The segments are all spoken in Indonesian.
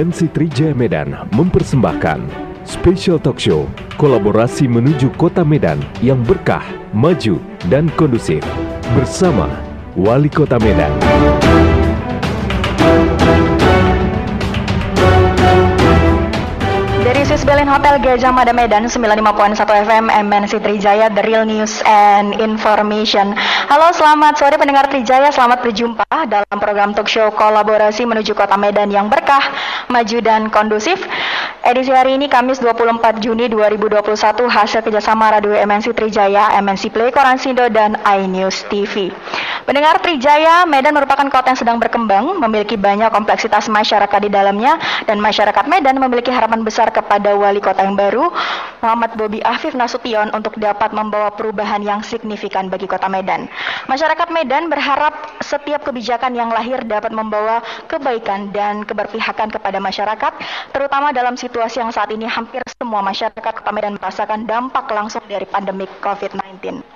MNC Trijaya Medan mempersembahkan Special Talk Show kolaborasi menuju kota Medan yang berkah, maju, dan kondusif bersama Wali Kota Medan. Sisbelin Hotel Gajah Mada Medan 95.1 FM MNC Trijaya The Real News and Information. Halo, selamat sore pendengar Trijaya, selamat berjumpa dalam program talk show kolaborasi menuju Kota Medan yang berkah, maju dan kondusif. Edisi hari ini Kamis 24 Juni 2021 hasil kerjasama Radio MNC Trijaya, MNC Play, Koran Sindo, dan iNews TV. Pendengar Trijaya, Medan merupakan kota yang sedang berkembang, memiliki banyak kompleksitas masyarakat di dalamnya, dan masyarakat Medan memiliki harapan besar kepada wali kota yang baru, Muhammad Bobi Afif Nasution untuk dapat membawa perubahan yang signifikan bagi kota Medan. Masyarakat Medan berharap setiap kebijakan yang lahir dapat membawa kebaikan dan keberpihakan kepada masyarakat, terutama dalam situasi yang saat ini hampir semua masyarakat kota Medan merasakan dampak langsung dari pandemi COVID-19.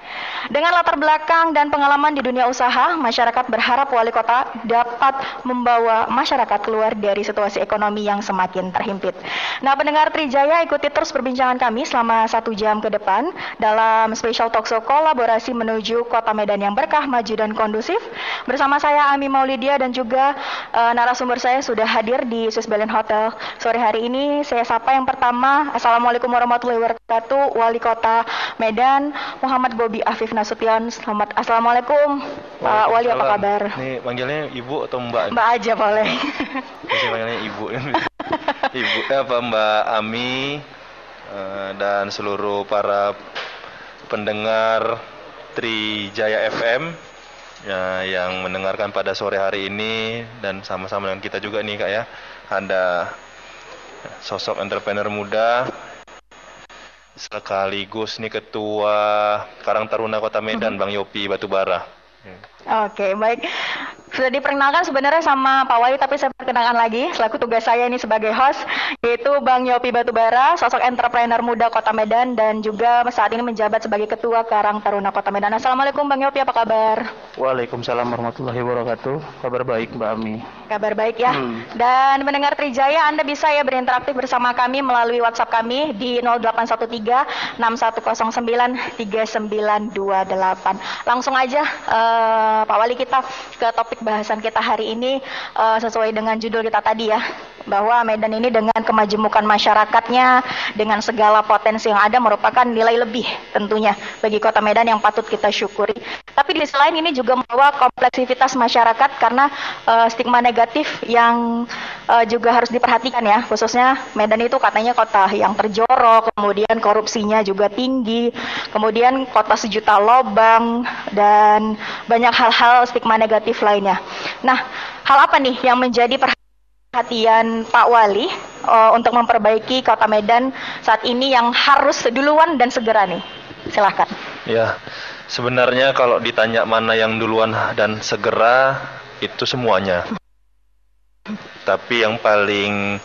Dengan latar belakang dan pengalaman di dunia usaha, masyarakat berharap wali kota dapat membawa masyarakat keluar dari situasi ekonomi yang semakin terhimpit. Nah, pendengar Trijaya ikuti terus perbincangan kami selama satu jam ke depan dalam special talkshow kolaborasi menuju kota Medan yang berkah, maju dan kondusif. Bersama saya Ami Maulidia dan juga uh, narasumber saya sudah hadir di Swiss Berlin Hotel sore hari ini. Saya sapa yang pertama, Assalamualaikum warahmatullahi wabarakatuh, Wali Kota Medan Muhammad Bobi Afif Nasution. Selamat Assalamualaikum Pak Wali apa kabar? Ini panggilnya Ibu atau Mbak? Mbak aja boleh. Saya panggilnya Ibu. Ibu eh, apa Mbak Ami uh, dan seluruh para pendengar Trijaya FM ya, yang mendengarkan pada sore hari ini dan sama-sama dengan kita juga nih Kak ya. Ada sosok entrepreneur muda sekaligus nih ketua Karang Taruna Kota Medan Bang Yopi Batubara. Oke, baik. Sudah diperkenalkan sebenarnya sama Pak Wali, tapi saya perkenalkan lagi selaku tugas saya ini sebagai host, yaitu Bang Yopi Batubara, sosok entrepreneur muda Kota Medan dan juga saat ini menjabat sebagai Ketua Karang Taruna Kota Medan. Assalamualaikum Bang Yopi, apa kabar? Waalaikumsalam warahmatullahi wabarakatuh. Kabar baik Mbak Ami. Kabar baik ya. Hmm. Dan mendengar Trijaya, Anda bisa ya berinteraktif bersama kami melalui WhatsApp kami di 0813 6109 3928. Langsung aja uh, Pak Wali kita ke topik bahasan kita hari ini uh, sesuai dengan judul kita tadi ya bahwa Medan ini dengan kemajemukan masyarakatnya dengan segala potensi yang ada merupakan nilai lebih tentunya bagi kota Medan yang patut kita syukuri. Tapi di sisi lain ini juga membawa kompleksivitas masyarakat karena uh, stigma negatif yang uh, juga harus diperhatikan ya khususnya Medan itu katanya kota yang terjorok, kemudian korupsinya juga tinggi, kemudian kota sejuta lobang dan banyak hal-hal stigma negatif lainnya. Nah, hal apa nih yang menjadi perhatian Pak Wali uh, untuk memperbaiki Kota Medan saat ini yang harus duluan dan segera nih? Silahkan. Ya, sebenarnya kalau ditanya mana yang duluan dan segera itu semuanya. Tapi yang paling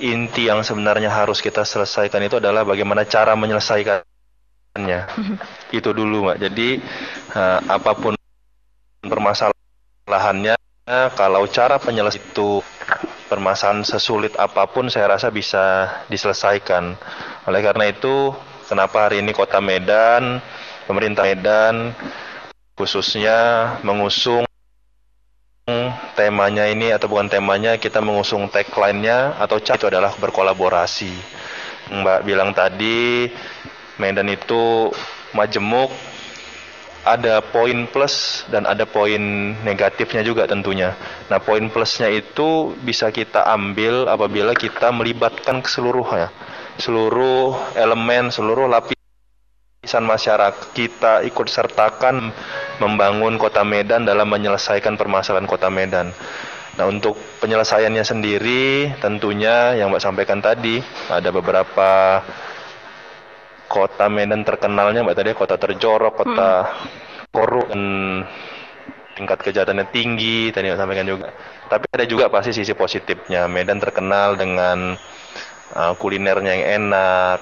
inti yang sebenarnya harus kita selesaikan itu adalah bagaimana cara menyelesaikannya. itu dulu, Mbak. Jadi uh, apa pun permasalahannya kalau cara penyelesaian itu permasalahan sesulit apa pun saya rasa bisa diselesaikan. Oleh karena itu, kenapa hari ini Kota Medan, pemerintah Medan khususnya mengusung temanya ini atau bukan temanya kita mengusung tagline-nya atau itu adalah berkolaborasi. Mbak bilang tadi Medan itu majemuk ada poin plus dan ada poin negatifnya juga tentunya. Nah, poin plusnya itu bisa kita ambil apabila kita melibatkan ke seluruhnya, seluruh elemen, seluruh lapisan masyarakat kita ikut sertakan membangun Kota Medan dalam menyelesaikan permasalahan Kota Medan. Nah, untuk penyelesaiannya sendiri tentunya yang Mbak sampaikan tadi ada beberapa kota Medan terkenalnya mbak tadi kota terjorok, kota hmm. korup dan tingkat kejahatannya tinggi tadi mbak sampaikan juga. Tapi ada juga pasti sisi positifnya. Medan terkenal dengan uh, kulinernya yang enak,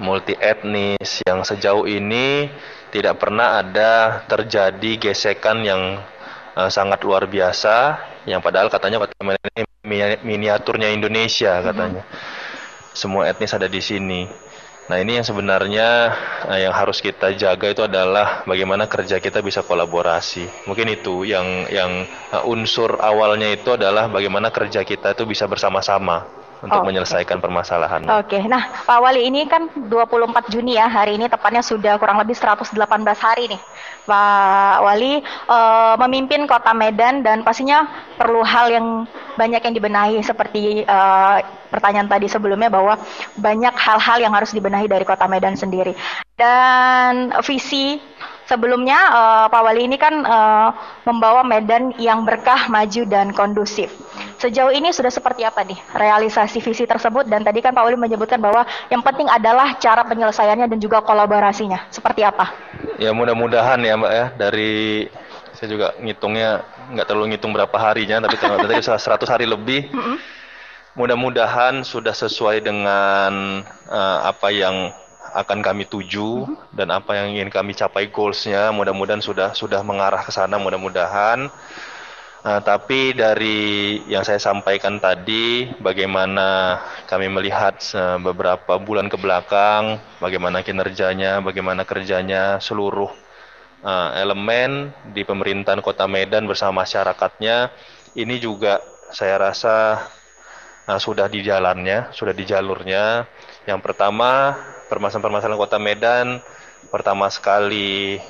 multi etnis yang sejauh ini tidak pernah ada terjadi gesekan yang uh, sangat luar biasa yang padahal katanya kota Medan ini miniaturnya Indonesia katanya. Hmm. Semua etnis ada di sini. Nah ini yang sebenarnya uh, yang harus kita jaga itu adalah bagaimana kerja kita bisa kolaborasi. Mungkin itu yang yang uh, unsur awalnya itu adalah bagaimana kerja kita itu bisa bersama-sama untuk oh, menyelesaikan okay. permasalahan. Oke, okay. nah Pak Wali ini kan 24 Juni ya hari ini tepatnya sudah kurang lebih 118 hari nih. Pak Wali uh, memimpin Kota Medan dan pastinya perlu hal yang banyak yang dibenahi seperti uh, pertanyaan tadi sebelumnya bahwa banyak hal-hal yang harus dibenahi dari Kota Medan sendiri. Dan visi sebelumnya uh, Pak Wali ini kan uh, membawa Medan yang berkah, maju dan kondusif. Sejauh ini sudah seperti apa nih realisasi visi tersebut dan tadi kan Pak Wali menyebutkan bahwa yang penting adalah cara penyelesaiannya dan juga kolaborasinya. Seperti apa? Ya mudah-mudahan ya Mbak ya dari saya juga ngitungnya nggak terlalu ngitung berapa harinya tapi tadi 100 hari lebih. Mudah-mudahan sudah sesuai dengan uh, apa yang akan kami tuju dan apa yang ingin kami capai goalsnya mudah-mudahan sudah sudah mengarah ke sana mudah-mudahan Nah, tapi dari yang saya sampaikan tadi, bagaimana kami melihat uh, beberapa bulan ke belakang, bagaimana kinerjanya, bagaimana kerjanya seluruh uh, elemen di pemerintahan Kota Medan bersama masyarakatnya, ini juga saya rasa uh, sudah di jalannya, sudah di jalurnya. Yang pertama, permasalahan-permasalahan Kota Medan, pertama sekali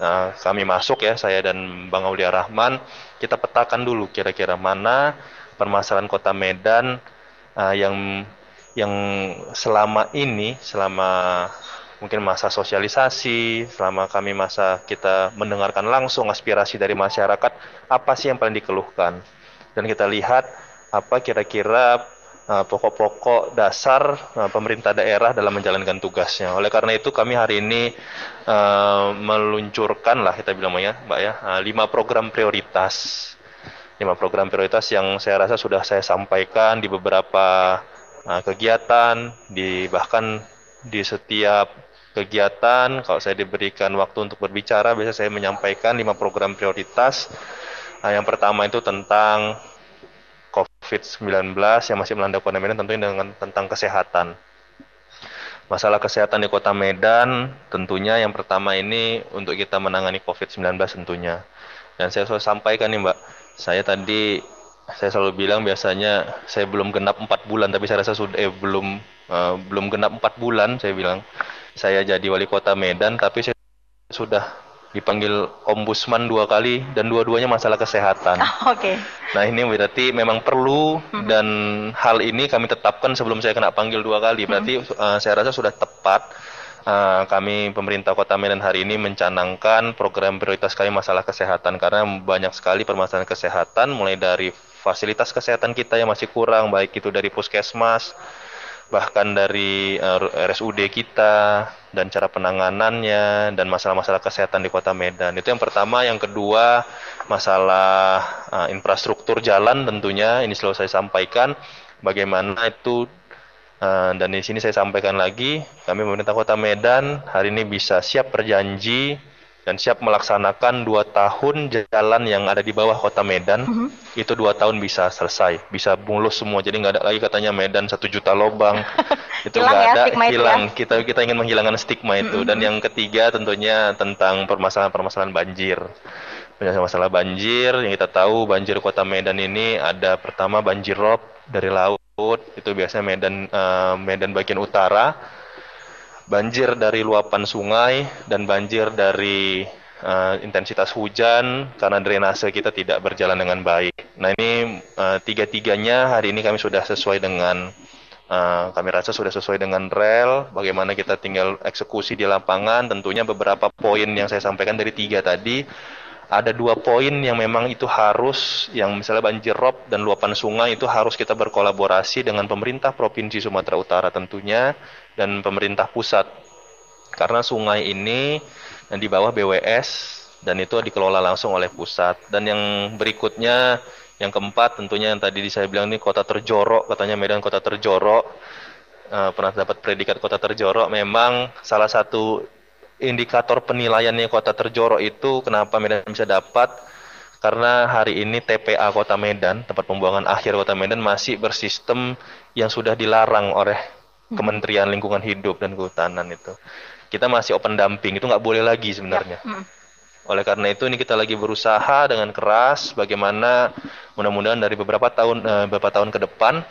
Nah, kami masuk ya, saya dan Bang Aulia Rahman, kita petakan dulu kira-kira mana permasalahan Kota Medan uh, yang yang selama ini, selama mungkin masa sosialisasi, selama kami masa kita mendengarkan langsung aspirasi dari masyarakat, apa sih yang paling dikeluhkan? Dan kita lihat apa kira-kira pokok-pokok dasar uh, pemerintah daerah dalam menjalankan tugasnya. Oleh karena itu kami hari ini uh, meluncurkan lah kita bilang ya, Mbak ya, uh, lima program prioritas. Lima program prioritas yang saya rasa sudah saya sampaikan di beberapa uh, kegiatan, di bahkan di setiap kegiatan kalau saya diberikan waktu untuk berbicara biasa saya menyampaikan lima program prioritas. Uh, yang pertama itu tentang COVID-19 yang masih melanda Kota Medan tentunya dengan tentang kesehatan. Masalah kesehatan di Kota Medan tentunya yang pertama ini untuk kita menangani COVID-19 tentunya. Dan saya selalu sampaikan nih Mbak, saya tadi saya selalu bilang biasanya saya belum genap 4 bulan tapi saya rasa sudah eh, belum uh, belum genap 4 bulan saya bilang saya jadi wali kota Medan tapi saya sudah dipanggil ombudsman dua kali dan dua-duanya masalah kesehatan. Oh, Oke. Okay. Nah ini berarti memang perlu mm-hmm. dan hal ini kami tetapkan sebelum saya kena panggil dua kali. Berarti mm-hmm. uh, saya rasa sudah tepat uh, kami pemerintah Kota Medan hari ini mencanangkan program prioritas kami masalah kesehatan karena banyak sekali permasalahan kesehatan mulai dari fasilitas kesehatan kita yang masih kurang baik itu dari puskesmas bahkan dari eh, RSUD kita dan cara penanganannya dan masalah-masalah kesehatan di Kota Medan. Itu yang pertama, yang kedua masalah uh, infrastruktur jalan tentunya. Ini selalu saya sampaikan. Bagaimana itu uh, dan di sini saya sampaikan lagi kami pemerintah Kota Medan hari ini bisa siap berjanji dan siap melaksanakan dua tahun jalan yang ada di bawah kota Medan mm -hmm. itu dua tahun bisa selesai bisa mulus semua. Jadi nggak ada lagi katanya Medan satu juta lobang itu nggak ya, ada hilang ya? kita kita ingin menghilangkan stigma itu. Mm -hmm. dan yang ketiga tentunya tentang permasalahan-permasalahan banjir. Masalah banjir yang kita tahu banjir kota Medan ini ada pertama banjir rob dari laut. Itu biasanya Medan uh, Medan bagian utara banjir dari luapan sungai dan banjir dari uh, intensitas hujan karena drainase kita tidak berjalan dengan baik. Nah ini uh, tiga-tiganya hari ini kami sudah sesuai dengan uh, kami rasa sudah sesuai dengan rel. Bagaimana kita tinggal eksekusi di lapangan. Tentunya beberapa poin yang saya sampaikan dari tiga tadi ada dua poin yang memang itu harus yang misalnya banjir rob dan luapan sungai itu harus kita berkolaborasi dengan pemerintah provinsi Sumatera Utara tentunya dan pemerintah pusat. Karena sungai ini di bawah BWS dan itu dikelola langsung oleh pusat. Dan yang berikutnya yang keempat tentunya yang tadi saya bilang ini kota terjorok katanya Medan kota terjorok. Uh, pernah dapat predikat kota terjorok. Memang salah satu indikator penilaiannya kota terjorok itu kenapa Medan bisa dapat karena hari ini TPA Kota Medan, tempat pembuangan akhir Kota Medan masih bersistem yang sudah dilarang oleh. Kementerian Lingkungan Hidup dan Kehutanan itu. Kita masih open dumping, itu nggak boleh lagi sebenarnya. Ya. Hmm. Oleh karena itu ini kita lagi berusaha dengan keras bagaimana mudah-mudahan dari beberapa tahun eh, beberapa tahun ke depan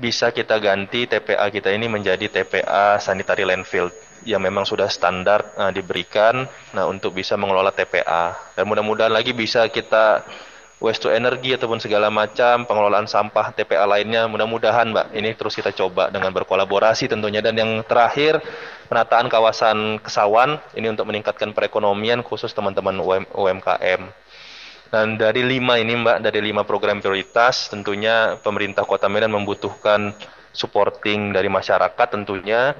bisa kita ganti TPA kita ini menjadi TPA sanitary landfill yang memang sudah standar uh, diberikan nah untuk bisa mengelola TPA dan mudah-mudahan lagi bisa kita waste to energy ataupun segala macam pengelolaan sampah TPA lainnya mudah-mudahan Mbak ini terus kita coba dengan berkolaborasi tentunya. Dan yang terakhir penataan kawasan Kesawan ini untuk meningkatkan perekonomian khusus teman-teman UM, UMKM dan dari lima ini Mbak, dari lima program prioritas, tentunya pemerintah Kota Medan membutuhkan supporting dari masyarakat tentunya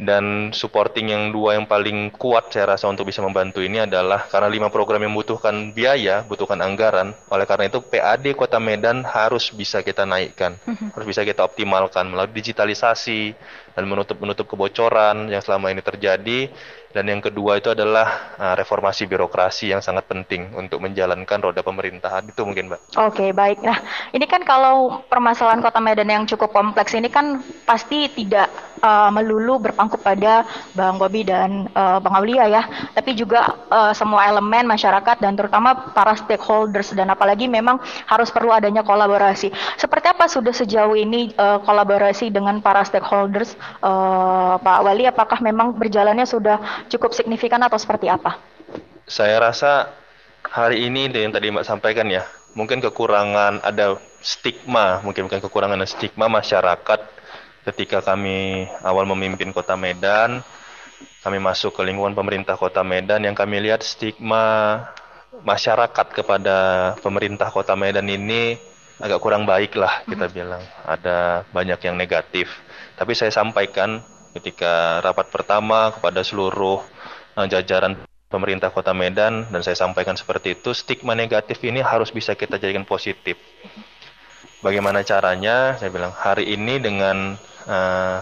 dan supporting yang dua yang paling kuat saya rasa untuk bisa membantu ini adalah karena lima program yang membutuhkan biaya, butuhkan anggaran. Oleh karena itu PAD Kota Medan harus bisa kita naikkan, mm-hmm. harus bisa kita optimalkan melalui digitalisasi dan menutup menutup kebocoran yang selama ini terjadi dan yang kedua itu adalah uh, reformasi birokrasi yang sangat penting untuk menjalankan roda pemerintahan itu mungkin mbak. Oke okay, baik. Nah ini kan kalau permasalahan kota Medan yang cukup kompleks ini kan pasti tidak uh, melulu berpangku pada Bang Bobi dan uh, Bang Aulia ya, tapi juga uh, semua elemen masyarakat dan terutama para stakeholders dan apalagi memang harus perlu adanya kolaborasi. Seperti apa sudah sejauh ini uh, kolaborasi dengan para stakeholders uh, Pak Wali? Apakah memang berjalannya sudah cukup signifikan atau seperti apa? Saya rasa hari ini yang tadi Mbak sampaikan ya, mungkin kekurangan ada stigma, mungkin bukan kekurangan stigma masyarakat ketika kami awal memimpin Kota Medan, kami masuk ke lingkungan pemerintah Kota Medan yang kami lihat stigma masyarakat kepada pemerintah Kota Medan ini agak kurang baik lah kita hmm. bilang. Ada banyak yang negatif. Tapi saya sampaikan ketika rapat pertama kepada seluruh uh, jajaran pemerintah Kota Medan dan saya sampaikan seperti itu stigma negatif ini harus bisa kita jadikan positif. Bagaimana caranya? Saya bilang hari ini dengan uh,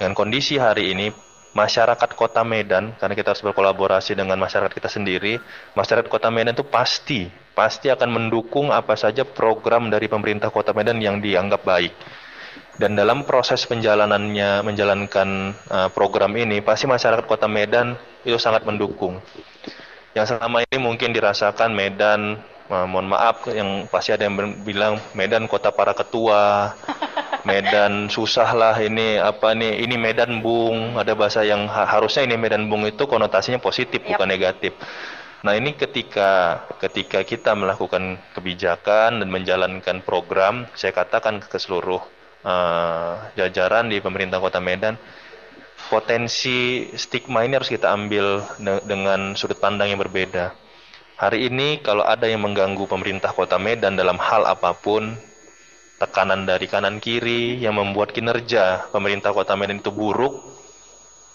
dengan kondisi hari ini masyarakat Kota Medan karena kita harus berkolaborasi dengan masyarakat kita sendiri, masyarakat Kota Medan itu pasti pasti akan mendukung apa saja program dari pemerintah Kota Medan yang dianggap baik dan dalam proses penjalanannya menjalankan uh, program ini pasti masyarakat Kota Medan itu sangat mendukung. Yang selama ini mungkin dirasakan Medan, uh, mohon maaf yang pasti ada yang bilang Medan kota para ketua, Medan susah lah ini apa nih ini Medan Bung, ada bahasa yang ha harusnya ini Medan Bung itu konotasinya positif yep. bukan negatif. Nah ini ketika ketika kita melakukan kebijakan dan menjalankan program, saya katakan ke seluruh uh, jajaran di pemerintah Kota Medan potensi stigma ini harus kita ambil de dengan sudut pandang yang berbeda. Hari ini kalau ada yang mengganggu pemerintah Kota Medan dalam hal apa pun, tekanan dari kanan kiri yang membuat kinerja pemerintah Kota Medan itu buruk,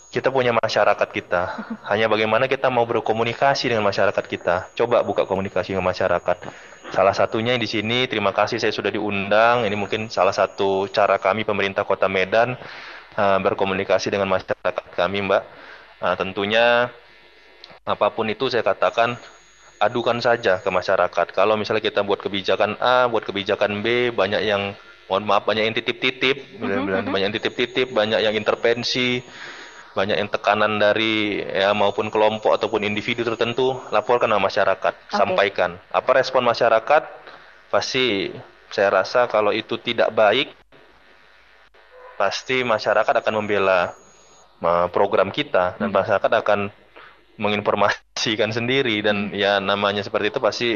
kita punya masyarakat kita. Hanya bagaimana kita mau berkomunikasi dengan masyarakat kita. Coba buka komunikasi dengan masyarakat. Salah satunya di sini, terima kasih saya sudah diundang. Ini mungkin salah satu cara kami pemerintah Kota Medan uh, berkomunikasi dengan masyarakat kami, Mbak. Uh, tentunya apa pun itu saya katakan adukan saja ke masyarakat. Kalau misalnya kita buat kebijakan A, buat kebijakan B, banyak yang mohon maaf banyak yang titip-titip, mm -hmm. banyak yang titip-titip, banyak yang intervensi banyak yang tekanan dari ya maupun kelompok ataupun individu tertentu laporkan ke masyarakat okay. sampaikan apa respon masyarakat pasti saya rasa kalau itu tidak baik pasti masyarakat akan membela program kita dan hmm. masyarakat akan menginformasikan sendiri dan hmm. ya namanya seperti itu pasti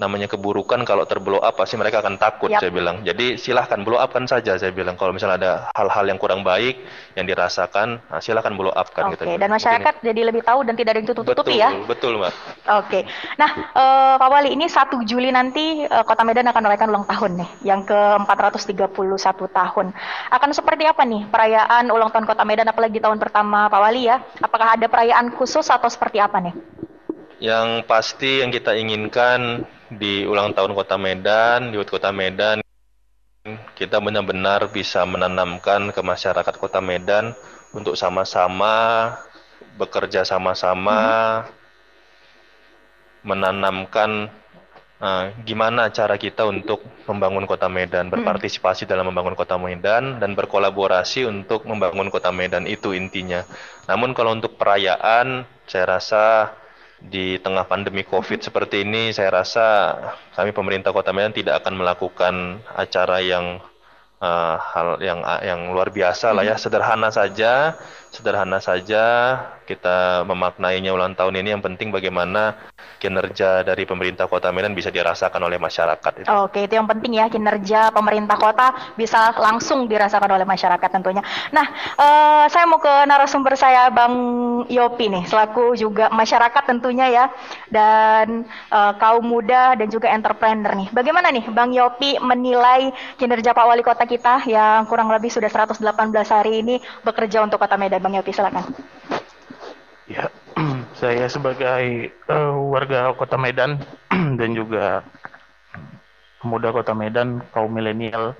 namanya keburukan kalau terblow up pasti mereka akan takut yep. saya bilang. Jadi silahkan blow up kan saja saya bilang. Kalau misalnya ada hal-hal yang kurang baik yang dirasakan, nah silahkan blow up kan Oke, gitu. dan masyarakat ini. jadi lebih tahu dan tidak ada yang tutup-tutupi ya. Betul, Mbak. Oke. Nah, uh, Pak Wali, ini 1 Juli nanti uh, Kota Medan akan merayakan ulang tahun nih, yang ke-431 tahun. Akan seperti apa nih perayaan ulang tahun Kota Medan apalagi tahun pertama Pak Wali ya? Apakah ada perayaan khusus atau seperti apa nih? Yang pasti yang kita inginkan di ulang tahun Kota Medan, di Kota Medan, kita benar-benar bisa menanamkan ke masyarakat Kota Medan untuk sama-sama bekerja sama-sama, hmm. menanamkan uh, gimana cara kita untuk membangun kota Medan, berpartisipasi dalam membangun kota Medan dan berkolaborasi untuk membangun kota Medan itu intinya. Namun kalau untuk perayaan, saya rasa di tengah pandemi COVID seperti ini, saya rasa kami pemerintah Kota Medan tidak akan melakukan acara yang uh, hal yang yang luar biasa lah ya, sederhana saja, sederhana saja kita memaknainya ulang tahun ini. Yang penting bagaimana kinerja dari pemerintah Kota Medan bisa dirasakan oleh masyarakat. Itu. Oke, itu yang penting ya kinerja pemerintah kota bisa langsung dirasakan oleh masyarakat tentunya. Nah, uh, saya mau ke narasumber saya Bang Yopi nih, selaku juga masyarakat tentunya ya, dan uh, kaum muda dan juga entrepreneur nih. Bagaimana nih Bang Yopi menilai kinerja Pak Wali Kota kita yang kurang lebih sudah 118 hari ini bekerja untuk Kota Medan? Bang Yopi, silakan. Ya, saya sebagai uh, warga Kota Medan dan juga pemuda Kota Medan, kaum milenial,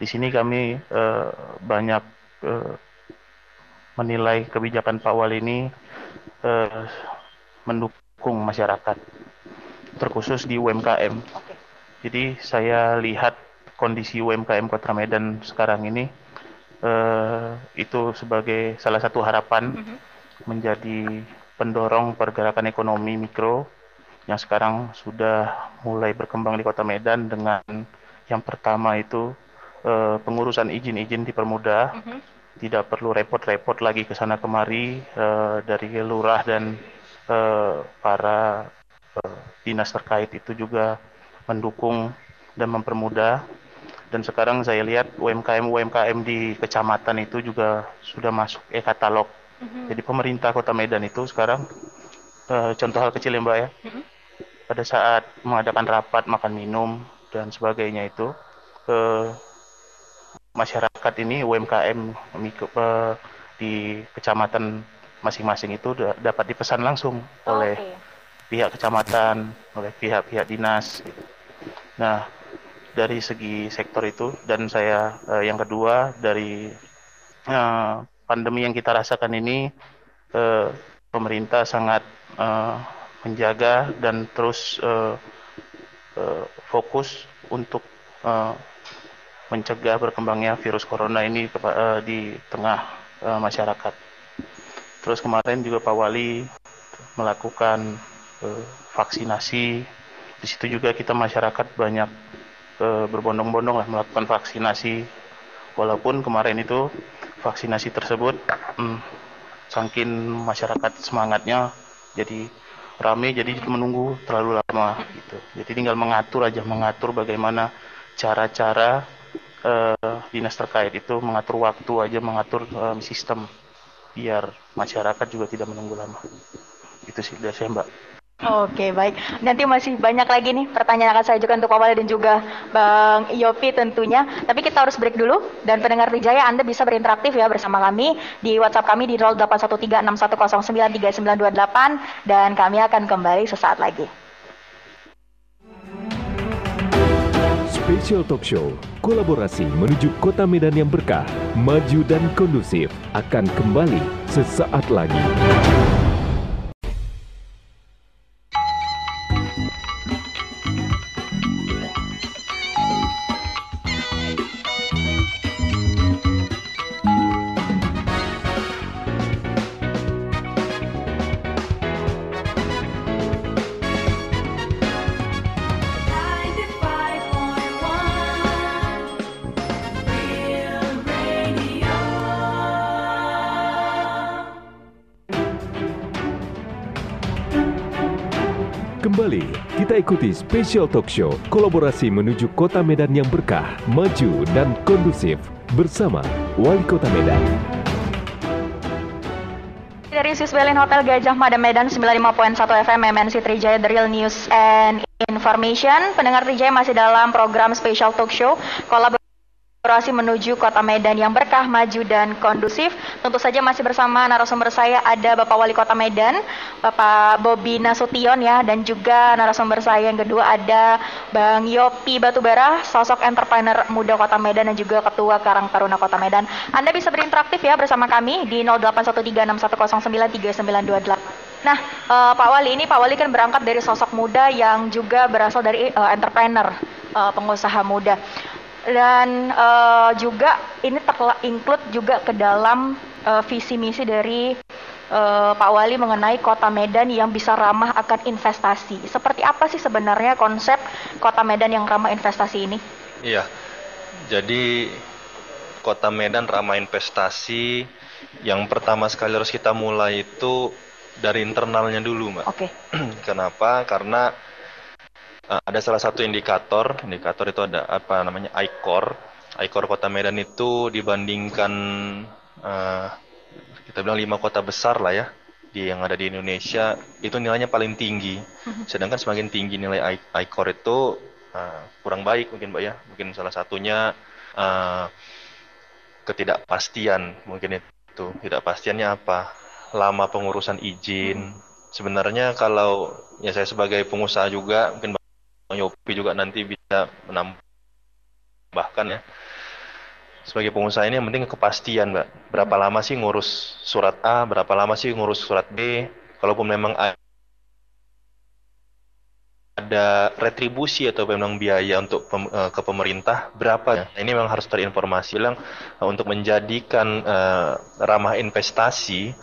di sini kami uh, banyak uh, menilai kebijakan Pak Wali ini uh, mendukung masyarakat, terkhusus di UMKM. Jadi saya lihat kondisi UMKM Kota Medan sekarang ini uh, itu sebagai salah satu harapan. Mm -hmm menjadi pendorong pergerakan ekonomi mikro yang sekarang sudah mulai berkembang di Kota Medan dengan yang pertama itu eh, pengurusan izin-izin dipermudah, mm -hmm. tidak perlu repot-repot lagi ke sana kemari eh, dari lurah dan eh, para eh, dinas terkait itu juga mendukung dan mempermudah. Dan sekarang saya lihat UMKM UMKM di kecamatan itu juga sudah masuk e-katalog hmm Jadi pemerintah Kota Medan itu sekarang uh, contoh hal kecil ya Mbak ya. Mm-hmm. Pada saat mengadakan rapat makan minum dan sebagainya itu uh, masyarakat ini UMKM uh, di kecamatan masing-masing itu dapat dipesan langsung oh, oleh okay. pihak kecamatan, oleh pihak-pihak dinas. Gitu. Nah, dari segi sektor itu dan saya uh, yang kedua dari uh, pandemi yang kita rasakan ini eh, pemerintah sangat eh, menjaga dan terus eh, eh, fokus untuk eh, mencegah berkembangnya virus corona ini eh, di tengah eh, masyarakat. Terus kemarin juga Pak Wali melakukan eh, vaksinasi. Di situ juga kita masyarakat banyak eh, berbondong-bondong lah melakukan vaksinasi. Walaupun kemarin itu vaksinasi tersebut hmm, sangkin masyarakat semangatnya jadi rame jadi menunggu terlalu lama gitu. Jadi tinggal mengatur aja mengatur bagaimana cara-cara uh, dinas terkait itu mengatur waktu aja mengatur uh, sistem biar masyarakat juga tidak menunggu lama. Itu sih dari saya mbak Oke baik, nanti masih banyak lagi nih pertanyaan akan saya ajukan untuk Pak dan juga Bang Yopi tentunya. Tapi kita harus break dulu dan pendengar Wijaya Anda bisa berinteraktif ya bersama kami di WhatsApp kami di 081361093928 dan kami akan kembali sesaat lagi. Special Talk Show, kolaborasi menuju kota Medan yang berkah, maju dan kondusif akan kembali sesaat lagi. Ikuti Special Talk Show kolaborasi menuju kota Medan yang berkah, maju, dan kondusif bersama Wali Kota Medan. Dari Sisbelin Hotel Gajah Mada Medan 95.1 FM MNC Trijaya The Real News and Information. Pendengar Trijaya masih dalam program Special Talk Show kolaborasi Kolaborasi menuju kota Medan yang berkah, maju, dan kondusif. Tentu saja masih bersama narasumber saya ada Bapak Wali Kota Medan, Bapak Bobi Nasution ya, dan juga narasumber saya yang kedua ada Bang Yopi Batubara, sosok entrepreneur muda Kota Medan dan juga Ketua Karang Taruna Kota Medan. Anda bisa berinteraktif ya bersama kami di 081361093928. Nah, uh, Pak Wali ini Pak Wali kan berangkat dari sosok muda yang juga berasal dari uh, entrepreneur, uh, pengusaha muda. Dan uh, juga ini include juga ke dalam uh, visi misi dari uh, Pak Wali mengenai Kota Medan yang bisa ramah akan investasi. Seperti apa sih sebenarnya konsep Kota Medan yang ramah investasi ini? Iya. Jadi Kota Medan ramah investasi yang pertama sekali harus kita mulai itu dari internalnya dulu, Mbak. Oke. Okay. Kenapa? Karena uh, ada salah satu indikator, indikator itu ada apa namanya ICOR. ICOR Kota Medan itu dibandingkan uh, kita bilang lima kota besar lah ya di yang ada di Indonesia itu nilainya paling tinggi. Sedangkan semakin tinggi nilai ICOR itu uh, kurang baik mungkin Mbak ya. Mungkin salah satunya uh, ketidakpastian mungkin itu. Ketidakpastiannya apa? lama pengurusan izin. Sebenarnya kalau ya saya sebagai pengusaha juga mungkin Yopi juga nanti bisa menambahkan ya. Sebagai pengusaha ini yang penting kepastian, Mbak. Berapa lama sih ngurus surat A, berapa lama sih ngurus surat B? Kalaupun memang ada retribusi atau memang biaya untuk pem, uh, ke pemerintah berapa? Nah, ini memang harus terinformasi lang uh, untuk menjadikan uh, ramah investasi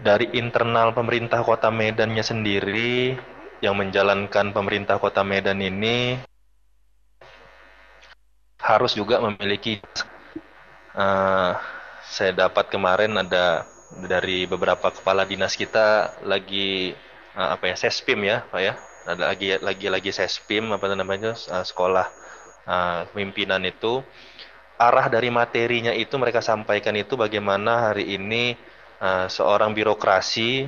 dari internal pemerintah kota Medannya sendiri yang menjalankan pemerintah kota Medan ini harus juga memiliki uh, saya dapat kemarin ada dari beberapa kepala dinas kita lagi uh, apa ya sespim ya pak ya. Ada lagi lagi lagi sespim apa namanya uh, sekolah uh, pimpinan itu. Arah dari materinya itu mereka sampaikan itu bagaimana hari ini uh, seorang birokrasi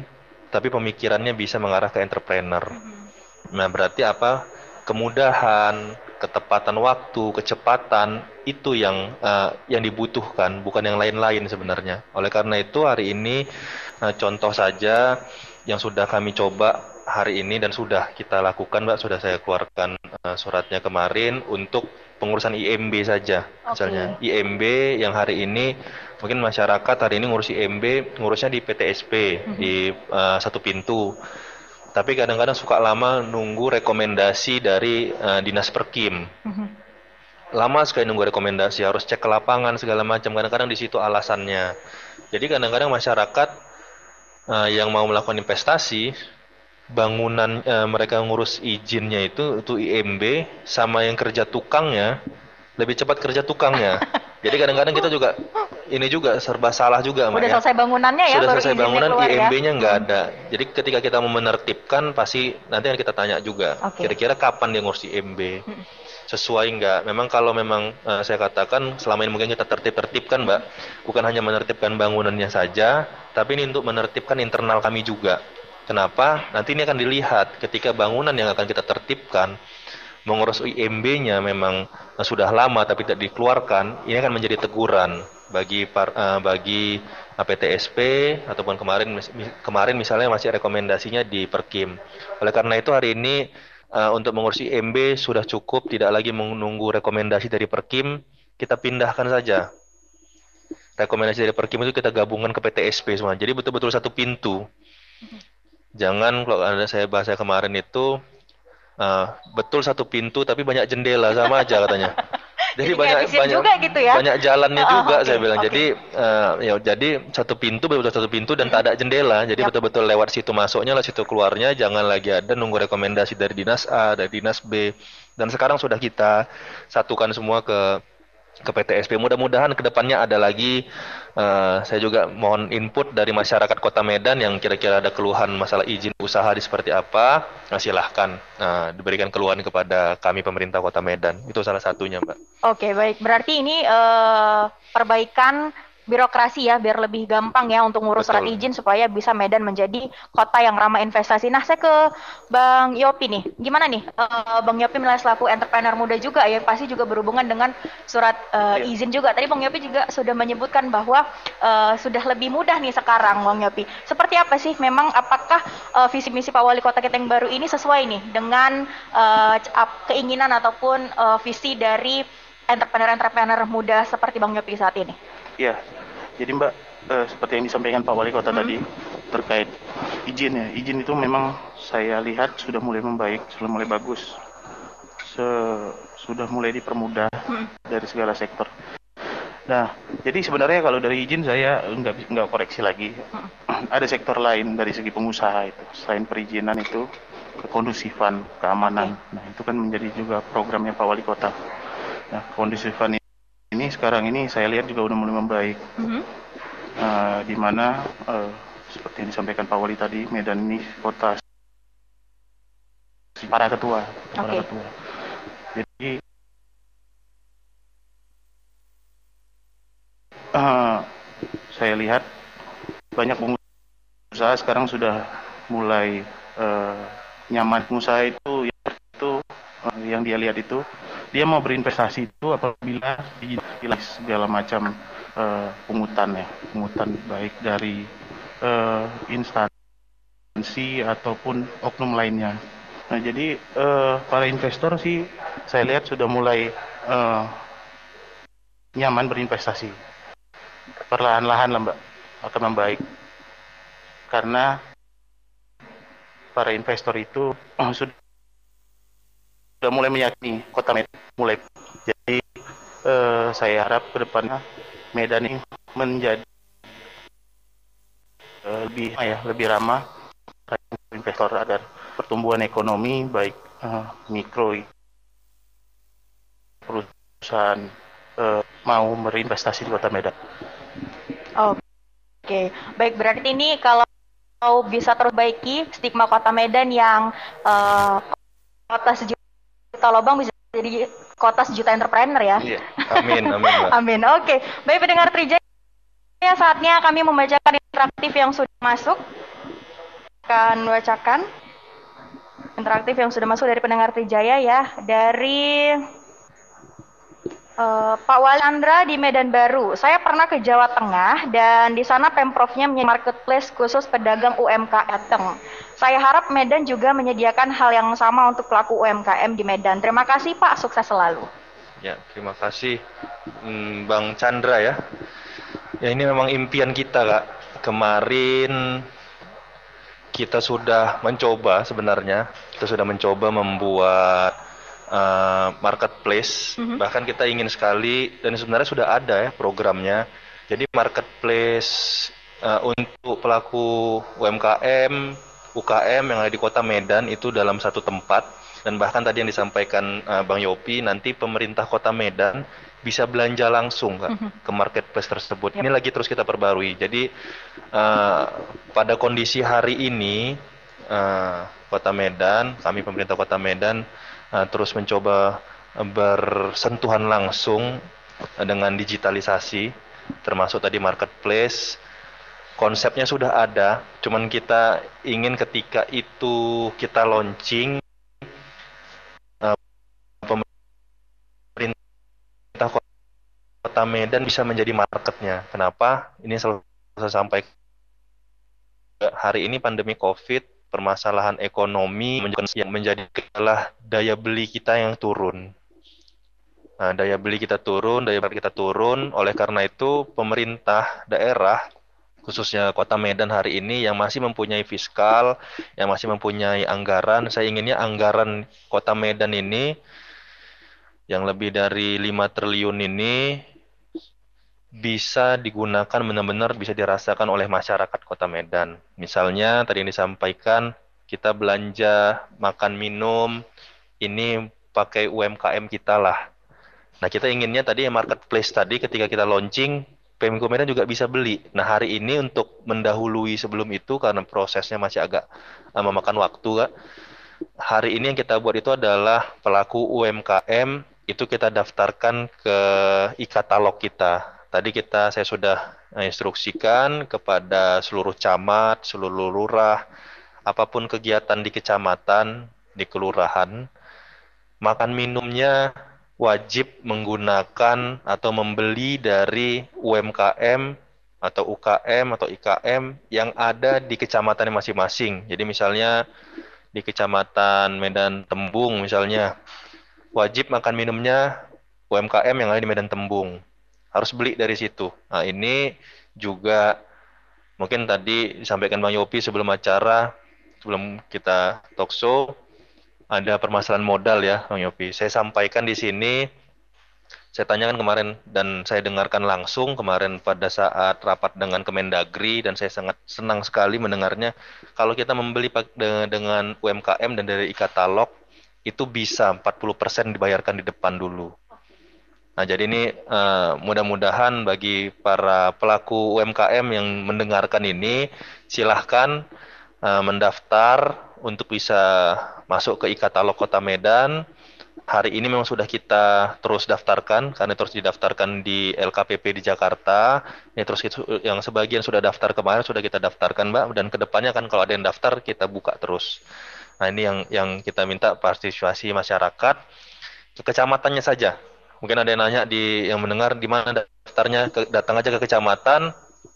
tapi pemikirannya bisa mengarah ke entrepreneur. Mm-hmm. Nah, berarti apa? Kemudahan, ketepatan waktu, kecepatan itu yang uh, yang dibutuhkan, bukan yang lain-lain sebenarnya. Oleh karena itu hari ini uh, contoh saja yang sudah kami coba hari ini dan sudah kita lakukan, Mbak, sudah saya keluarkan uh, suratnya kemarin untuk pengurusan IMB saja. Okay. Misalnya IMB yang hari ini mungkin masyarakat hari ini ngurus IMB ngurusnya di PTSP mm-hmm. di uh, satu pintu. Tapi kadang-kadang suka lama nunggu rekomendasi dari uh, dinas perkim. Mm-hmm. Lama sekali nunggu rekomendasi, harus cek ke lapangan segala macam. Kadang-kadang di situ alasannya. Jadi kadang-kadang masyarakat uh, yang mau melakukan investasi bangunan uh, mereka ngurus izinnya itu itu IMB sama yang kerja tukangnya lebih cepat kerja tukangnya. Jadi kadang-kadang kita juga ini juga serba salah juga Udah ya. selesai bangunannya ya Sudah selesai bangunan IMB-nya ya? nggak ada. Jadi ketika kita mau menertibkan pasti nanti yang kita tanya juga kira-kira okay. kapan dia ngurus IMB. Hmm. Sesuai nggak? Memang kalau memang uh, saya katakan selama ini mungkin kita tertib-tertibkan, Mbak. Bukan hanya menertibkan bangunannya saja, tapi ini untuk menertibkan internal kami juga Kenapa? Nanti ini akan dilihat ketika bangunan yang akan kita tertibkan mengurus IMB-nya memang sudah lama tapi tidak dikeluarkan, ini akan menjadi teguran bagi par, uh, bagi PTSP ataupun kemarin kemarin misalnya masih rekomendasinya di Perkim. Oleh karena itu hari ini uh, untuk mengurus IMB sudah cukup, tidak lagi menunggu rekomendasi dari Perkim, kita pindahkan saja. Rekomendasi dari Perkim itu kita gabungkan ke PTSP semua. Jadi betul-betul satu pintu jangan kalau ada saya bahasa kemarin itu uh, betul satu pintu tapi banyak jendela sama aja katanya. Jadi, jadi banyak banyak juga gitu ya? banyak jalannya oh, juga okay, saya bilang. Okay. Jadi uh, ya jadi satu pintu betul-betul satu pintu dan tak ada jendela. Jadi betul-betul lewat situ masuknya lah situ keluarnya. Jangan lagi ada nunggu rekomendasi dari dinas A, dari dinas B. Dan sekarang sudah kita satukan semua ke ke PTSP. Mudah-mudahan ke depannya ada lagi. Uh, saya juga mohon input dari masyarakat Kota Medan yang kira-kira ada keluhan masalah izin usaha di seperti apa. Nah, silahkan uh, diberikan keluhan kepada kami pemerintah Kota Medan. Itu salah satunya, Mbak. Oke, baik. Berarti ini uh, perbaikan birokrasi ya biar lebih gampang ya untuk ngurus surat izin supaya bisa Medan menjadi kota yang ramah investasi. Nah, saya ke Bang Yopi nih. Gimana nih uh, Bang Yopi mulai selaku entrepreneur muda juga ya pasti juga berhubungan dengan surat uh, izin juga. Tadi Bang Yopi juga sudah menyebutkan bahwa uh, sudah lebih mudah nih sekarang Bang Yopi. Seperti apa sih memang apakah uh, visi misi Pak Wali Kota kita yang baru ini sesuai nih dengan uh, keinginan ataupun uh, visi dari entrepreneur-entrepreneur muda seperti Bang Yopi saat ini? Ya, jadi Mbak, eh, seperti yang disampaikan Pak Wali Kota hmm. tadi, terkait izin ya. Izin itu memang saya lihat sudah mulai membaik, sudah mulai bagus. Se sudah mulai dipermudah dari segala sektor. Nah, jadi sebenarnya kalau dari izin saya nggak nggak koreksi lagi. Ada sektor lain dari segi pengusaha itu selain perizinan itu kekondusifan, keamanan. Nah, itu kan menjadi juga programnya Pak Wali Kota. Nah, kondusifan ini sekarang ini saya lihat juga udah mulai membaik. Uh, di mana uh, seperti yang disampaikan Pak Wali tadi, Medan ini kota para ketua, para ketua. Jadi uh, saya lihat banyak pengusaha sekarang sudah mulai uh, nyaman pengusaha itu itu uh, yang dia lihat itu dia mau berinvestasi itu apabila dijelas segala macam uh, pungutan ya pungutan baik dari uh, instansi ataupun oknum lainnya. Nah jadi uh, para investor sih saya lihat sudah mulai uh, nyaman berinvestasi perlahan-lahan lah mbak akan membaik karena para investor itu sudah sudah mulai meyakini kota Medan mulai. Jadi eh, saya harap ke depannya Medan ini menjadi eh, lebih ya lebih ramah. Investor agar pertumbuhan ekonomi baik eh, mikro perusahaan eh, mau berinvestasi di kota Medan. Oke, baik. Berarti ini kalau bisa terus baiki stigma kota Medan yang eh, kota sejuta lubang bisa jadi kota sejuta entrepreneur ya. Iya. Amin, amin. Amin. Oke, baik pendengar Trijaya, saatnya kami membacakan interaktif yang sudah masuk. Akan bacakan interaktif yang sudah masuk dari pendengar Trijaya ya, dari eh, Pak Wali Andra di Medan Baru. Saya pernah ke Jawa Tengah dan di sana pemprovnya menyediakan marketplace khusus pedagang UMKM. Saya harap Medan juga menyediakan hal yang sama untuk pelaku UMKM di Medan. Terima kasih Pak, sukses selalu. Ya, terima kasih hmm, Bang Chandra ya. Ya ini memang impian kita kak. Kemarin kita sudah mencoba sebenarnya, kita sudah mencoba membuat uh, marketplace. Mhm. Bahkan kita ingin sekali dan sebenarnya sudah ada ya programnya. Jadi marketplace uh, untuk pelaku UMKM, UKM yang ada di Kota Medan itu dalam satu tempat dan bahkan tadi yang disampaikan uh, Bang Yopi nanti pemerintah Kota Medan bisa belanja langsung Kak, ke marketplace tersebut. Ini lagi terus kita perbarui. Jadi uh, pada kondisi hari ini uh, Kota Medan, kami pemerintah Kota Medan uh, terus mencoba uh, bersentuhan langsung uh, dengan digitalisasi termasuk tadi marketplace konsepnya sudah ada, cuman kita ingin ketika itu kita launching eh, pemerintah kota Medan bisa menjadi marketnya. Kenapa? Ini selalu saya sampaikan hari ini pandemi COVID, permasalahan ekonomi yang menjadi adalah daya beli kita yang turun. Nah, daya beli kita turun, daya beli kita turun. Oleh karena itu, pemerintah daerah khususnya Kota Medan hari ini yang masih mempunyai fiskal, yang masih mempunyai anggaran. Saya inginnya anggaran Kota Medan ini yang lebih dari 5 triliun ini bisa digunakan benar-benar bisa dirasakan oleh masyarakat Kota Medan. Misalnya tadi yang disampaikan kita belanja makan minum ini pakai UMKM kita lah. Nah, kita inginnya tadi yang marketplace tadi ketika kita launching Pemko Medan juga bisa beli. Nah, hari ini untuk mendahului sebelum itu karena prosesnya masih agak uh, memakan waktu, Kak. Hari ini yang kita buat itu adalah pelaku UMKM itu kita daftarkan ke e-katalog kita. Tadi kita saya sudah instruksikan kepada seluruh camat, seluruh lurah, apa pun kegiatan di kecamatan, di kelurahan, makan minumnya wajib menggunakan atau membeli dari UMKM atau UKM atau IKM yang ada di kecamatan masing-masing. Jadi misalnya di kecamatan Medan Tembung misalnya wajib makan minumnya UMKM yang ada di Medan Tembung. Harus beli dari situ. Nah, ini juga Mungkin tadi disampaikan Bang Yopi sebelum acara, sebelum kita talk show, ada permasalahan modal ya Bang Yopi. Saya sampaikan di sini, saya tanyakan kemarin dan saya dengarkan langsung kemarin pada saat rapat dengan Kemendagri dan saya sangat senang sekali mendengarnya. Kalau kita membeli dengan UMKM dan dari e-katalog, itu bisa 40% dibayarkan di depan dulu. Nah, jadi ini uh, mudah-mudahan bagi para pelaku UMKM yang mendengarkan ini, silahkan uh, mendaftar untuk bisa masuk ke e-katalog Kota Medan. Hari ini memang sudah kita terus daftarkan, karena terus didaftarkan di LKPP di Jakarta. Ini terus itu, yang sebagian sudah daftar kemarin sudah kita daftarkan, Mbak. Dan ke depannya kan kalau ada yang daftar kita buka terus. Nah, ini yang yang kita minta partisipasi masyarakat. Kecamatannya saja, mungkin ada yang nanya di yang mendengar di mana daftarnya? Ke, datang aja ke kecamatan.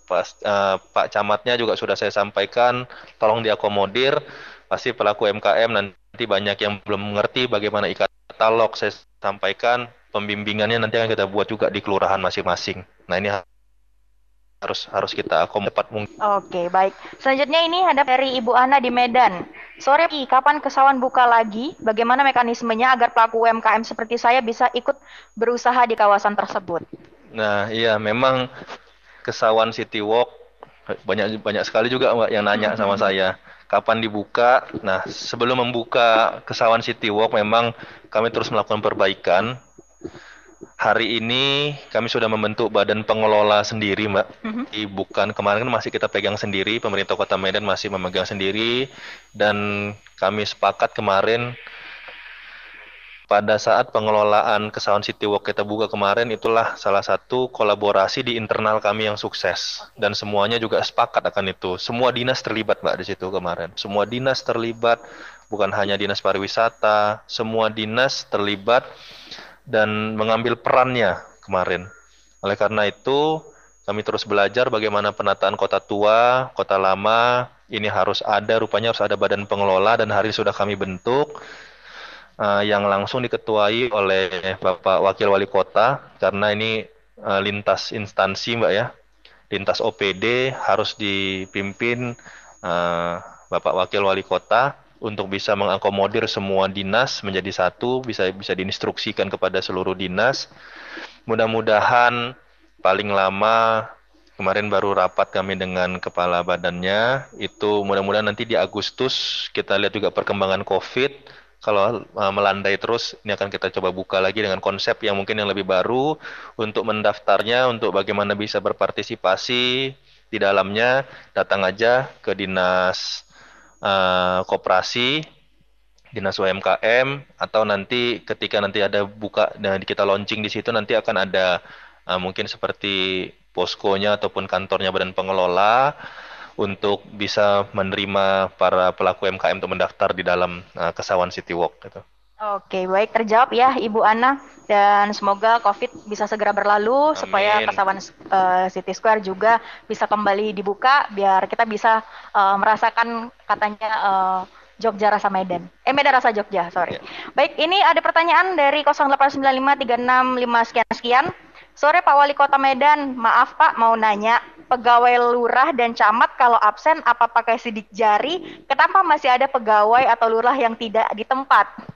Pas uh, Pak Camatnya juga sudah saya sampaikan tolong diakomodir. Pasti pelaku MKM nanti banyak yang belum mengerti bagaimana e-katalog saya sampaikan. Pembimbingannya nanti akan kita buat juga di kelurahan masing-masing. Nah ini harus harus kita akomodir cepat mungkin. Oke, baik. Selanjutnya ini ada dari Ibu Ana di Medan. Sore kapan kesawan buka lagi? Bagaimana mekanismenya agar pelaku UMKM seperti saya bisa ikut berusaha di kawasan tersebut? Nah, iya memang kesawan City Walk banyak banyak sekali juga Mbak yang nanya sama mm-hmm. saya kapan dibuka. Nah, sebelum membuka kesawan City Walk memang kami terus melakukan perbaikan hari ini kami sudah membentuk badan pengelola sendiri, Mbak. Mm-hmm. Bukan kemarin kan masih kita pegang sendiri, pemerintah Kota Medan masih memegang sendiri, dan kami sepakat kemarin pada saat pengelolaan kesawan City Walk kita buka kemarin itulah salah satu kolaborasi di internal kami yang sukses dan semuanya juga sepakat akan itu. Semua dinas terlibat Mbak di situ kemarin. Semua dinas terlibat, bukan hanya dinas pariwisata, semua dinas terlibat dan mengambil perannya kemarin. Oleh karena itu, kami terus belajar bagaimana penataan kota tua, kota lama, ini harus ada, rupanya harus ada badan pengelola dan hari sudah kami bentuk uh, yang langsung diketuai oleh Bapak Wakil Wali Kota karena ini uh, lintas instansi Mbak ya. Lintas OPD harus dipimpin uh, Bapak Wakil Wali Kota untuk bisa mengakomodir semua dinas menjadi satu, bisa bisa diinstruksikan kepada seluruh dinas. Mudah-mudahan paling lama kemarin baru rapat kami dengan kepala badannya. Itu mudah-mudahan nanti di Agustus kita lihat juga perkembangan COVID. Kalau uh, melandai terus ini akan kita coba buka lagi dengan konsep yang mungkin yang lebih baru untuk mendaftarnya untuk bagaimana bisa berpartisipasi di dalamnya. Datang aja ke dinas uh, koperasi, dinas UMKM, atau nanti ketika nanti ada buka dan kita launching di situ nanti akan ada uh, mungkin seperti poskonya ataupun kantornya badan pengelola untuk bisa menerima para pelaku UMKM untuk mendaftar di dalam uh, Kesawan City Walk gitu. Oke, baik terjawab ya Ibu Ana dan semoga COVID bisa segera berlalu Amin. supaya Kesawan uh, City Square juga bisa kembali dibuka biar kita bisa uh, merasakan katanya uh, Jogja rasa Medan. Eh Medan rasa Jogja, sorry. Yeah. Baik, ini ada pertanyaan dari 0895365 sekian sekian. Sore Pak Wali Kota Medan, maaf Pak mau nanya, pegawai lurah dan camat kalau absen apa pakai sidik jari? Kenapa masih ada pegawai atau lurah yang tidak di tempat?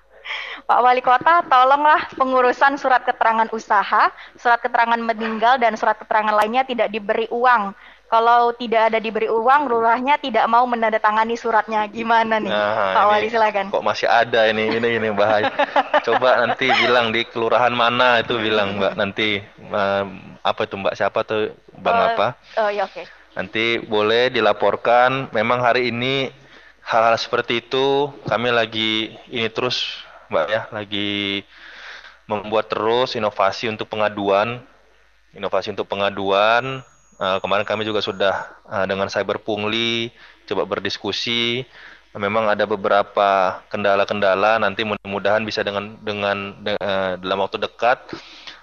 Pak Wali Kota, tolonglah pengurusan surat keterangan usaha, surat keterangan meninggal, dan surat keterangan lainnya tidak diberi uang. Kalau tidak ada diberi uang, lurahnya tidak mau menandatangani suratnya. Gimana nih, nah, Pak Wali silakan. Kok masih ada ini, ini ini bahaya. Coba nanti bilang di kelurahan mana itu bilang Mbak nanti uh, apa itu Mbak siapa tuh Bang uh, apa? Oh ya oke. Okay. Nanti boleh dilaporkan. Memang hari ini hal-hal seperti itu kami lagi ini terus Mbak ya, lagi membuat terus inovasi untuk pengaduan, inovasi untuk pengaduan. Uh, kemarin kami juga sudah uh, dengan Cyber Pungli coba berdiskusi. Memang ada beberapa kendala-kendala. Nanti mudah-mudahan bisa dengan dengan de, uh, dalam waktu dekat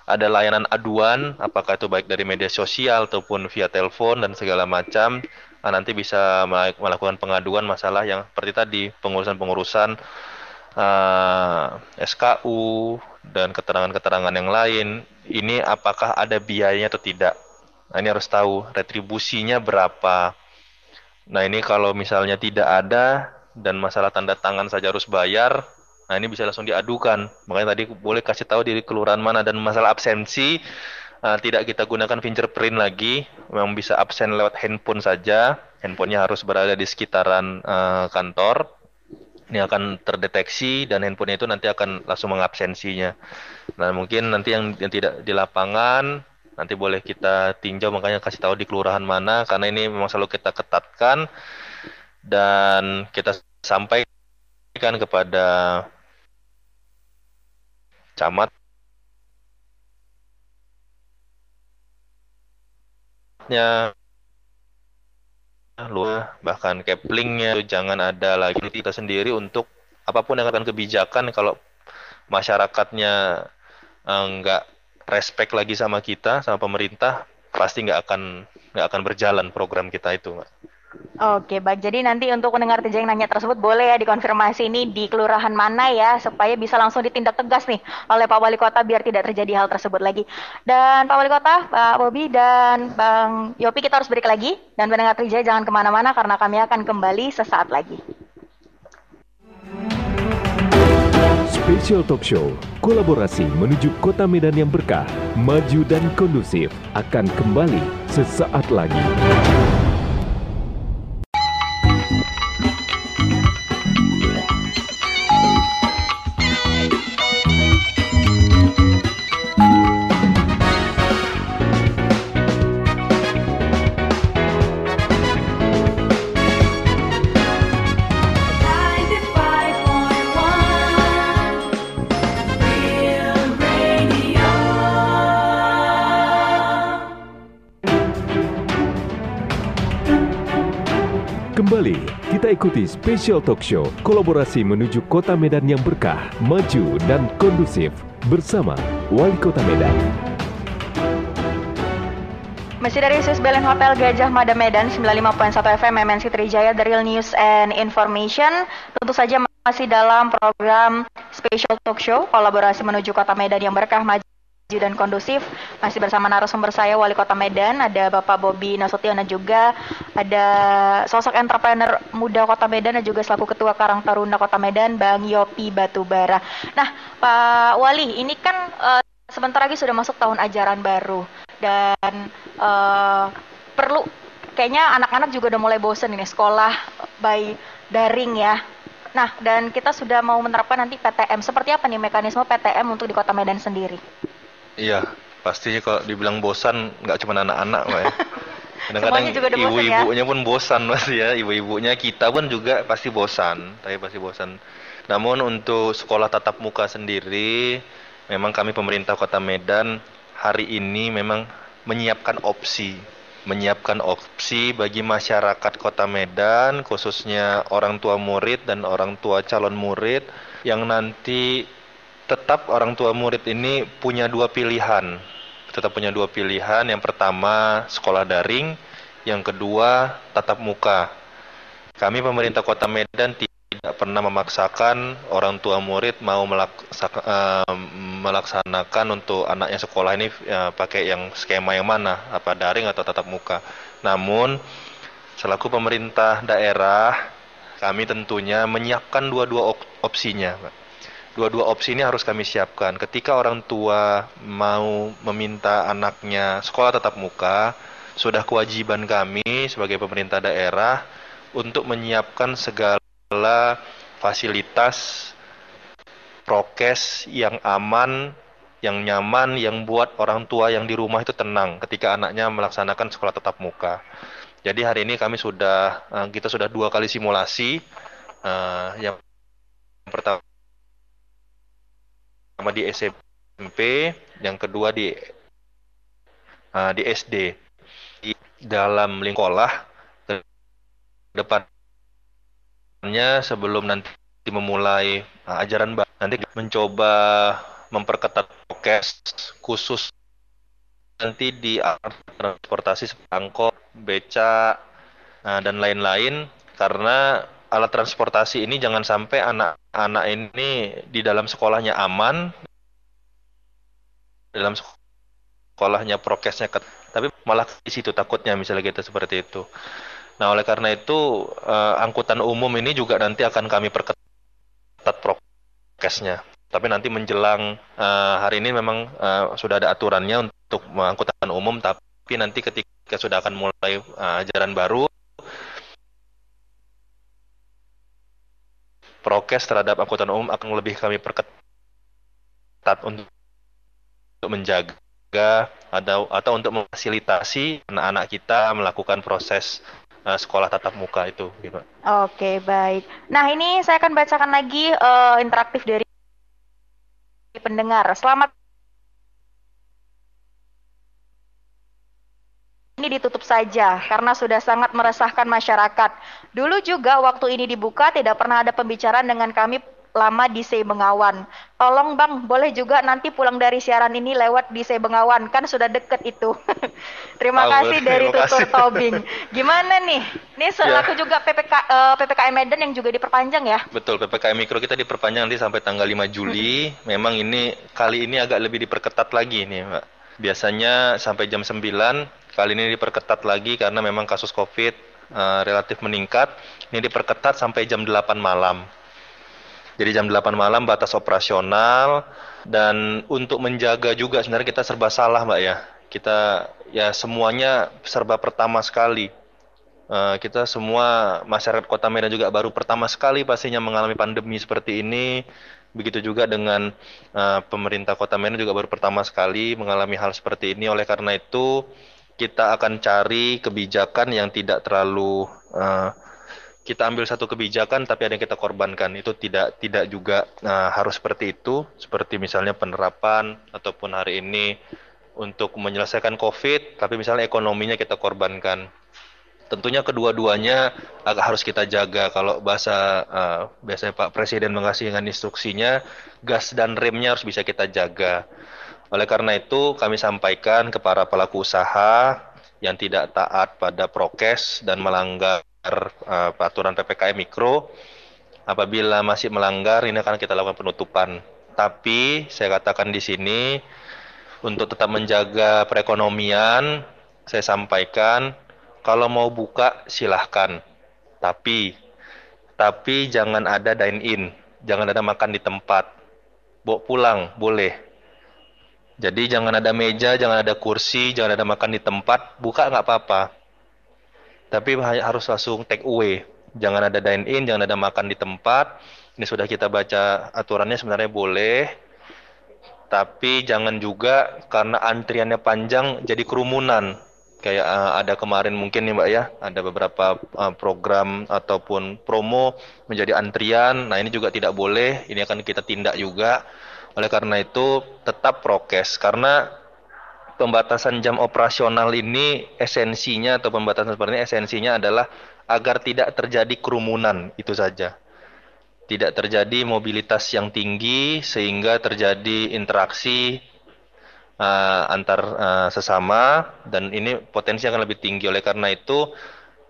ada layanan aduan, apakah itu baik dari media sosial ataupun via telepon dan segala macam. Nah, nanti bisa melakukan pengaduan masalah yang seperti tadi pengurusan-pengurusan uh, eh, SKU dan keterangan-keterangan yang lain, ini apakah ada biayanya atau tidak? Nah, ini harus tahu retribusinya berapa. Nah ini kalau misalnya tidak ada dan masalah tanda tangan saja harus bayar, nah ini bisa langsung diadukan. Makanya tadi boleh kasih tahu di kelurahan mana dan masalah absensi uh, tidak kita gunakan fingerprint lagi, memang bisa absen lewat handphone saja. Handphonenya harus berada di sekitaran uh, kantor. Ini akan terdeteksi dan handphonenya itu nanti akan langsung mengabsensinya. Nah mungkin nanti yang, yang tidak di lapangan nanti boleh kita tinjau makanya kasih tahu di kelurahan mana karena ini memang selalu kita ketatkan dan kita sampaikan kepada camat nya luar bahkan caplingnya jangan ada lagi kita sendiri untuk apa pun yang akan kebijakan kalau masyarakatnya eh, respect lagi sama kita sama pemerintah pasti nggak akan nggak akan berjalan program kita itu mbak. Oke, baik. Jadi nanti untuk mendengar TJ yang nanya tersebut boleh ya dikonfirmasi ini di kelurahan mana ya supaya bisa langsung ditindak tegas nih oleh Pak Wali Kota biar tidak terjadi hal tersebut lagi. Dan Pak Wali Kota, Pak Bobi dan Bang Yopi kita harus break lagi dan mendengar TJ jangan ke mana-mana karena kami akan kembali sesaat lagi. Special Talk Show, kolaborasi menuju kota Medan yang berkah, maju dan kondusif akan kembali sesaat lagi. Ikuti Special Talk Show kolaborasi menuju kota Medan yang berkah, maju, dan kondusif bersama Wali Kota Medan. Masih dari Swiss Belen Hotel Gajah Mada Medan 95.1 FM MNC Trijaya The Real News and Information Tentu saja masih dalam program Special Talk Show kolaborasi menuju kota Medan yang berkah, maju dan kondusif. Masih bersama narasumber saya Wali Kota Medan, ada Bapak Bobi Nasution dan juga ada sosok entrepreneur muda Kota Medan dan juga selaku Ketua Karang Taruna Kota Medan Bang Yopi Batubara. Nah, Pak Wali, ini kan uh, sebentar lagi sudah masuk tahun ajaran baru dan uh, perlu kayaknya anak-anak juga udah mulai bosen ini sekolah by daring ya. Nah, dan kita sudah mau menerapkan nanti PTM. Seperti apa nih mekanisme PTM untuk di Kota Medan sendiri? Iya, pastinya kalau dibilang bosan nggak cuma anak-anak, Mbak ya. Kadang-kadang ya? ibu-ibunya ya? pun bosan Mas ya, ibu-ibunya kita pun juga pasti bosan, tapi pasti bosan. Namun untuk sekolah tatap muka sendiri, memang kami pemerintah Kota Medan hari ini memang menyiapkan opsi menyiapkan opsi bagi masyarakat Kota Medan, khususnya orang tua murid dan orang tua calon murid yang nanti tetap orang tua murid ini punya dua pilihan. Tetap punya dua pilihan. Yang pertama sekolah daring, yang kedua tatap muka. Kami pemerintah Kota Medan tidak pernah memaksakan orang tua murid mau uh, melaksanakan untuk anaknya sekolah ini uh, pakai yang skema yang mana, apa daring atau tatap muka. Namun selaku pemerintah daerah kami tentunya menyiapkan dua-dua op opsinya, Pak dua-dua opsi ini harus kami siapkan. Ketika orang tua mau meminta anaknya sekolah tatap muka, sudah kewajiban kami sebagai pemerintah daerah untuk menyiapkan segala fasilitas prokes yang aman, yang nyaman, yang buat orang tua yang di rumah itu tenang ketika anaknya melaksanakan sekolah tatap muka. Jadi hari ini kami sudah eh, kita sudah dua kali simulasi. Uh, yang pertama pertama di SMP, yang kedua di uh, di SD. Di dalam lingkolah depannya sebelum nanti memulai uh, ajaran baru nanti mencoba memperketat prokes khusus nanti di transportasi angkot, beca uh, dan lain-lain karena alat transportasi ini jangan sampai anak-anak ini di dalam sekolahnya aman, dalam sekolahnya prokesnya, tapi malah di situ takutnya misalnya kita seperti itu. Nah, oleh karena itu uh, angkutan umum ini juga nanti akan kami perketat prokesnya. Tapi nanti menjelang uh, hari ini memang uh, sudah ada aturannya untuk angkutan umum, tapi nanti ketika sudah akan mulai uh, ajaran baru, prokes terhadap angkutan umum akan lebih kami perketat untuk menjaga atau atau untuk memfasilitasi anak-anak kita melakukan proses uh, sekolah tatap muka itu gitu. Oke, baik. Nah, ini saya akan bacakan lagi uh, interaktif dari pendengar. Selamat ini ditutup saja karena sudah sangat meresahkan masyarakat. Dulu juga waktu ini dibuka tidak pernah ada pembicaraan dengan kami lama di C Bengawan. Tolong Bang, boleh juga nanti pulang dari siaran ini lewat di C Bengawan, kan sudah deket itu. terima oh, kasih dari terima Tutur kasih. Tobing. Gimana nih? Ini selaku ya. juga PPK, uh, eh, PPKM Medan yang juga diperpanjang ya? Betul, PPKM Mikro kita diperpanjang nanti sampai tanggal 5 Juli. Hmm. Memang ini kali ini agak lebih diperketat lagi nih, Mbak. Biasanya sampai jam 9, kali ini diperketat lagi karena memang kasus Covid uh, relatif meningkat. Ini diperketat sampai jam 8 malam. Jadi jam 8 malam batas operasional dan untuk menjaga juga sebenarnya kita serba salah Mbak ya. Kita ya semuanya serba pertama sekali. Uh, kita semua masyarakat Kota Medan juga baru pertama sekali pastinya mengalami pandemi seperti ini. Begitu juga dengan uh, pemerintah Kota Medan juga baru pertama sekali mengalami hal seperti ini. Oleh karena itu kita akan cari kebijakan yang tidak terlalu uh, kita ambil satu kebijakan tapi ada yang kita korbankan. Itu tidak tidak juga uh, harus seperti itu. Seperti misalnya penerapan ataupun hari ini untuk menyelesaikan COVID tapi misalnya ekonominya kita korbankan. Tentunya kedua-duanya agak harus kita jaga. Kalau bahasa uh, biasanya Pak Presiden mengasih dengan instruksinya gas dan remnya harus bisa kita jaga oleh karena itu kami sampaikan ke para pelaku usaha yang tidak taat pada prokes dan melanggar uh, peraturan PPKM Mikro. Apabila masih melanggar, ini akan kita lakukan penutupan. Tapi saya katakan di sini untuk tetap menjaga perekonomian, saya sampaikan kalau mau buka silahkan. Tapi tapi jangan ada dine in, jangan ada makan di tempat. Bawa pulang boleh. Jadi jangan ada meja, jangan ada kursi, jangan ada makan di tempat. Buka nggak apa-apa tapi harus langsung take away. Jangan ada dine in, jangan ada makan di tempat. Ini sudah kita baca aturannya sebenarnya boleh. Tapi jangan juga karena antriannya panjang jadi kerumunan. Kayak uh, ada kemarin mungkin nih Mbak ya, ada beberapa uh, program ataupun promo menjadi antrian. Nah, ini juga tidak boleh. Ini akan kita tindak juga. Oleh karena itu tetap prokes karena pembatasan jam operasional ini esensinya atau pembatasan seperti ini esensinya adalah agar tidak terjadi kerumunan itu saja. Tidak terjadi mobilitas yang tinggi sehingga terjadi interaksi uh, antar uh, sesama dan ini potensi akan lebih tinggi. Oleh karena itu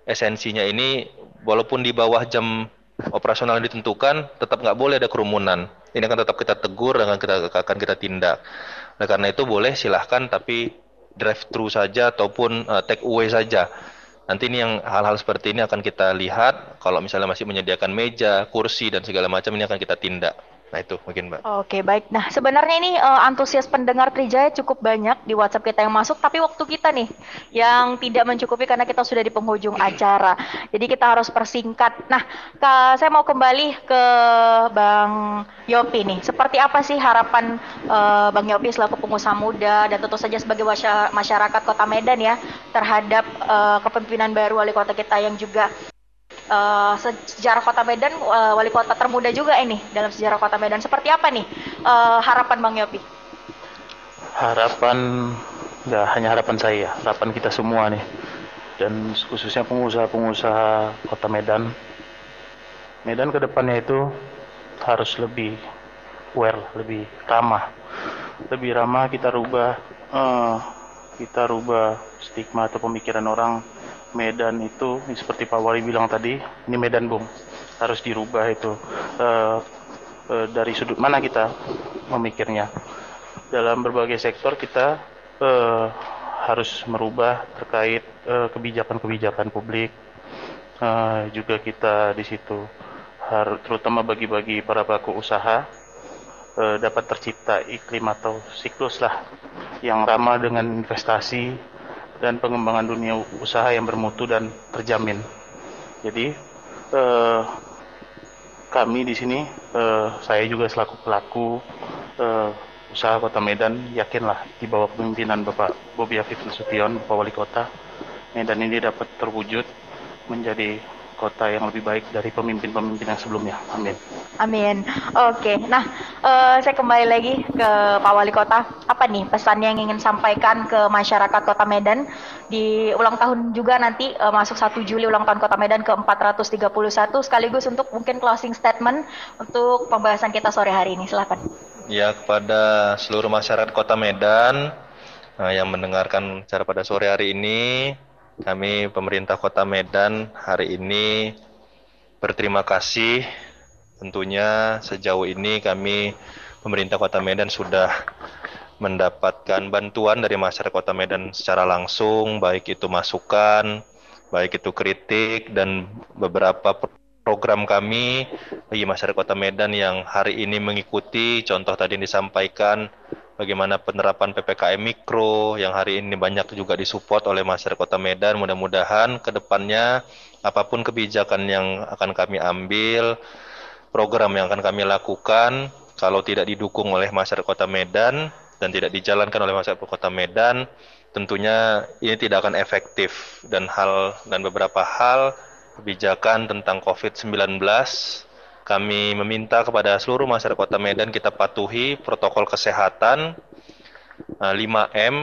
esensinya ini walaupun di bawah jam operasional yang ditentukan tetap nggak boleh ada kerumunan. Ini akan tetap kita tegur dan akan kita akan kita tindak. Nah, karena itu boleh silahkan tapi drive thru saja ataupun uh, take away saja. Nanti ini yang hal-hal seperti ini akan kita lihat. Kalau misalnya masih menyediakan meja, kursi dan segala macam ini akan kita tindak. Nah itu mungkin Mbak. Oke baik. Nah sebenarnya ini uh, antusias pendengar Trijaya cukup banyak di WhatsApp kita yang masuk, tapi waktu kita nih yang tidak mencukupi karena kita sudah di penghujung acara. Jadi kita harus persingkat. Nah ke, saya mau kembali ke Bang Yopi nih. Seperti apa sih harapan uh, Bang Yopi selaku pengusaha muda dan tentu saja sebagai masyarakat Kota Medan ya terhadap uh, kepemimpinan baru wali kota kita yang juga uh, sejarah Kota Medan uh, wali kota termuda juga ini dalam sejarah Kota Medan. Seperti apa nih uh, harapan Bang Yopi? Harapan nggak hanya harapan saya, harapan kita semua nih dan khususnya pengusaha-pengusaha Kota Medan. Medan ke depannya itu harus lebih aware, lebih ramah, lebih ramah kita rubah, uh, kita rubah stigma atau pemikiran orang Medan itu seperti Pak Wali bilang tadi ini Medan Bung. Harus dirubah itu uh, uh, dari sudut mana kita memikirnya. Dalam berbagai sektor kita uh, harus merubah terkait kebijakan-kebijakan publik. Juga kita di situ harus terutama bagi-bagi para pelaku usaha dapat tercipta iklim atau siklus lah yang ramah dengan investasi dan pengembangan dunia usaha yang bermutu dan terjamin. Jadi uh, kami di sini, uh, saya juga selaku pelaku uh, usaha Kota Medan, yakinlah di bawah kepemimpinan Bapak Bobi Afif Nasution, Bapak Wali Kota, Medan ini dapat terwujud menjadi kota yang lebih baik dari pemimpin-pemimpin yang sebelumnya. Amin. Amin. Oke, nah uh, saya kembali lagi ke Pak Wali Kota. Apa nih pesan yang ingin sampaikan ke masyarakat Kota Medan di ulang tahun juga nanti uh, masuk 1 Juli ulang tahun Kota Medan ke 431 sekaligus untuk mungkin closing statement untuk pembahasan kita sore hari ini. Silakan. Ya kepada seluruh masyarakat Kota Medan uh, yang mendengarkan cara pada sore hari ini kami pemerintah Kota Medan hari ini berterima kasih. Tentunya sejauh ini kami pemerintah Kota Medan sudah mendapatkan bantuan dari masyarakat Kota Medan secara langsung baik itu masukan, baik itu kritik dan beberapa program kami bagi masyarakat Kota Medan yang hari ini mengikuti contoh tadi yang disampaikan bagaimana penerapan PPKM Mikro yang hari ini banyak juga disupport oleh masyarakat Kota Medan. Mudah-mudahan ke depannya apa pun kebijakan yang akan kami ambil, program yang akan kami lakukan, kalau tidak didukung oleh masyarakat Kota Medan dan tidak dijalankan oleh masyarakat Kota Medan, tentunya ini tidak akan efektif dan hal dan beberapa hal kebijakan tentang COVID-19 kami meminta kepada seluruh masyarakat Kota Medan kita patuhi protokol kesehatan 5M. Eh,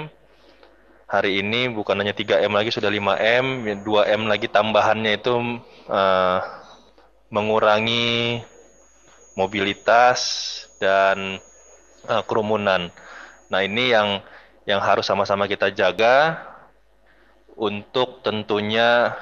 Hari ini bukan hanya 3M lagi sudah 5M, 2M lagi tambahannya itu uh, mengurangi mobilitas dan uh, kerumunan. Nah, ini yang yang harus sama-sama kita jaga untuk tentunya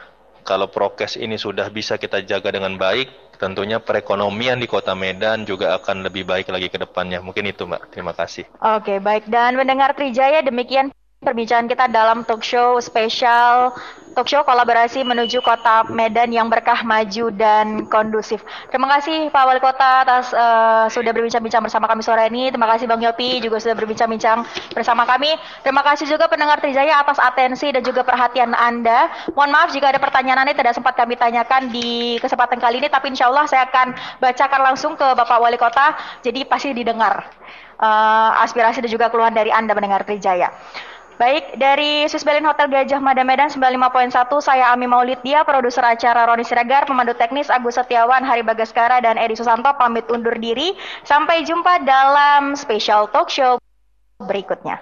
kalau prokes ini sudah bisa kita jaga dengan baik, tentunya perekonomian di Kota Medan juga akan lebih baik lagi ke depannya. Mungkin itu, Mbak. Terima kasih. Oke, baik. Dan mendengar Trijaya, demikian perbincangan kita dalam talk show spesial talk show kolaborasi menuju kota Medan yang berkah, maju dan kondusif. Terima kasih Pak Wali Kota atas uh, sudah berbincang-bincang bersama kami sore ini. Terima kasih Bang Yopi juga sudah berbincang-bincang bersama kami. Terima kasih juga pendengar Trijaya atas atensi dan juga perhatian Anda. Mohon maaf jika ada pertanyaan ini tidak sempat kami tanyakan di kesempatan kali ini, tapi insya Allah saya akan bacakan langsung ke Bapak Wali Kota, jadi pasti didengar uh, aspirasi dan juga keluhan dari Anda mendengar Trijaya. Baik, dari Berlin Hotel Gajah Mada Medan 95.1, saya Ami Maulid Dia, produser acara Roni Siregar, pemandu teknis Agus Setiawan, Hari Bagaskara, dan Edi Susanto pamit undur diri. Sampai jumpa dalam special talk show berikutnya.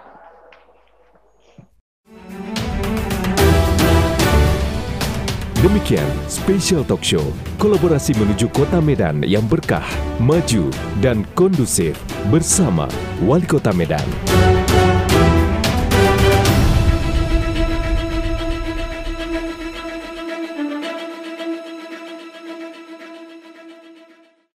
Demikian Special Talk Show, kolaborasi menuju kota Medan yang berkah, maju, dan kondusif bersama Wali Kota Medan.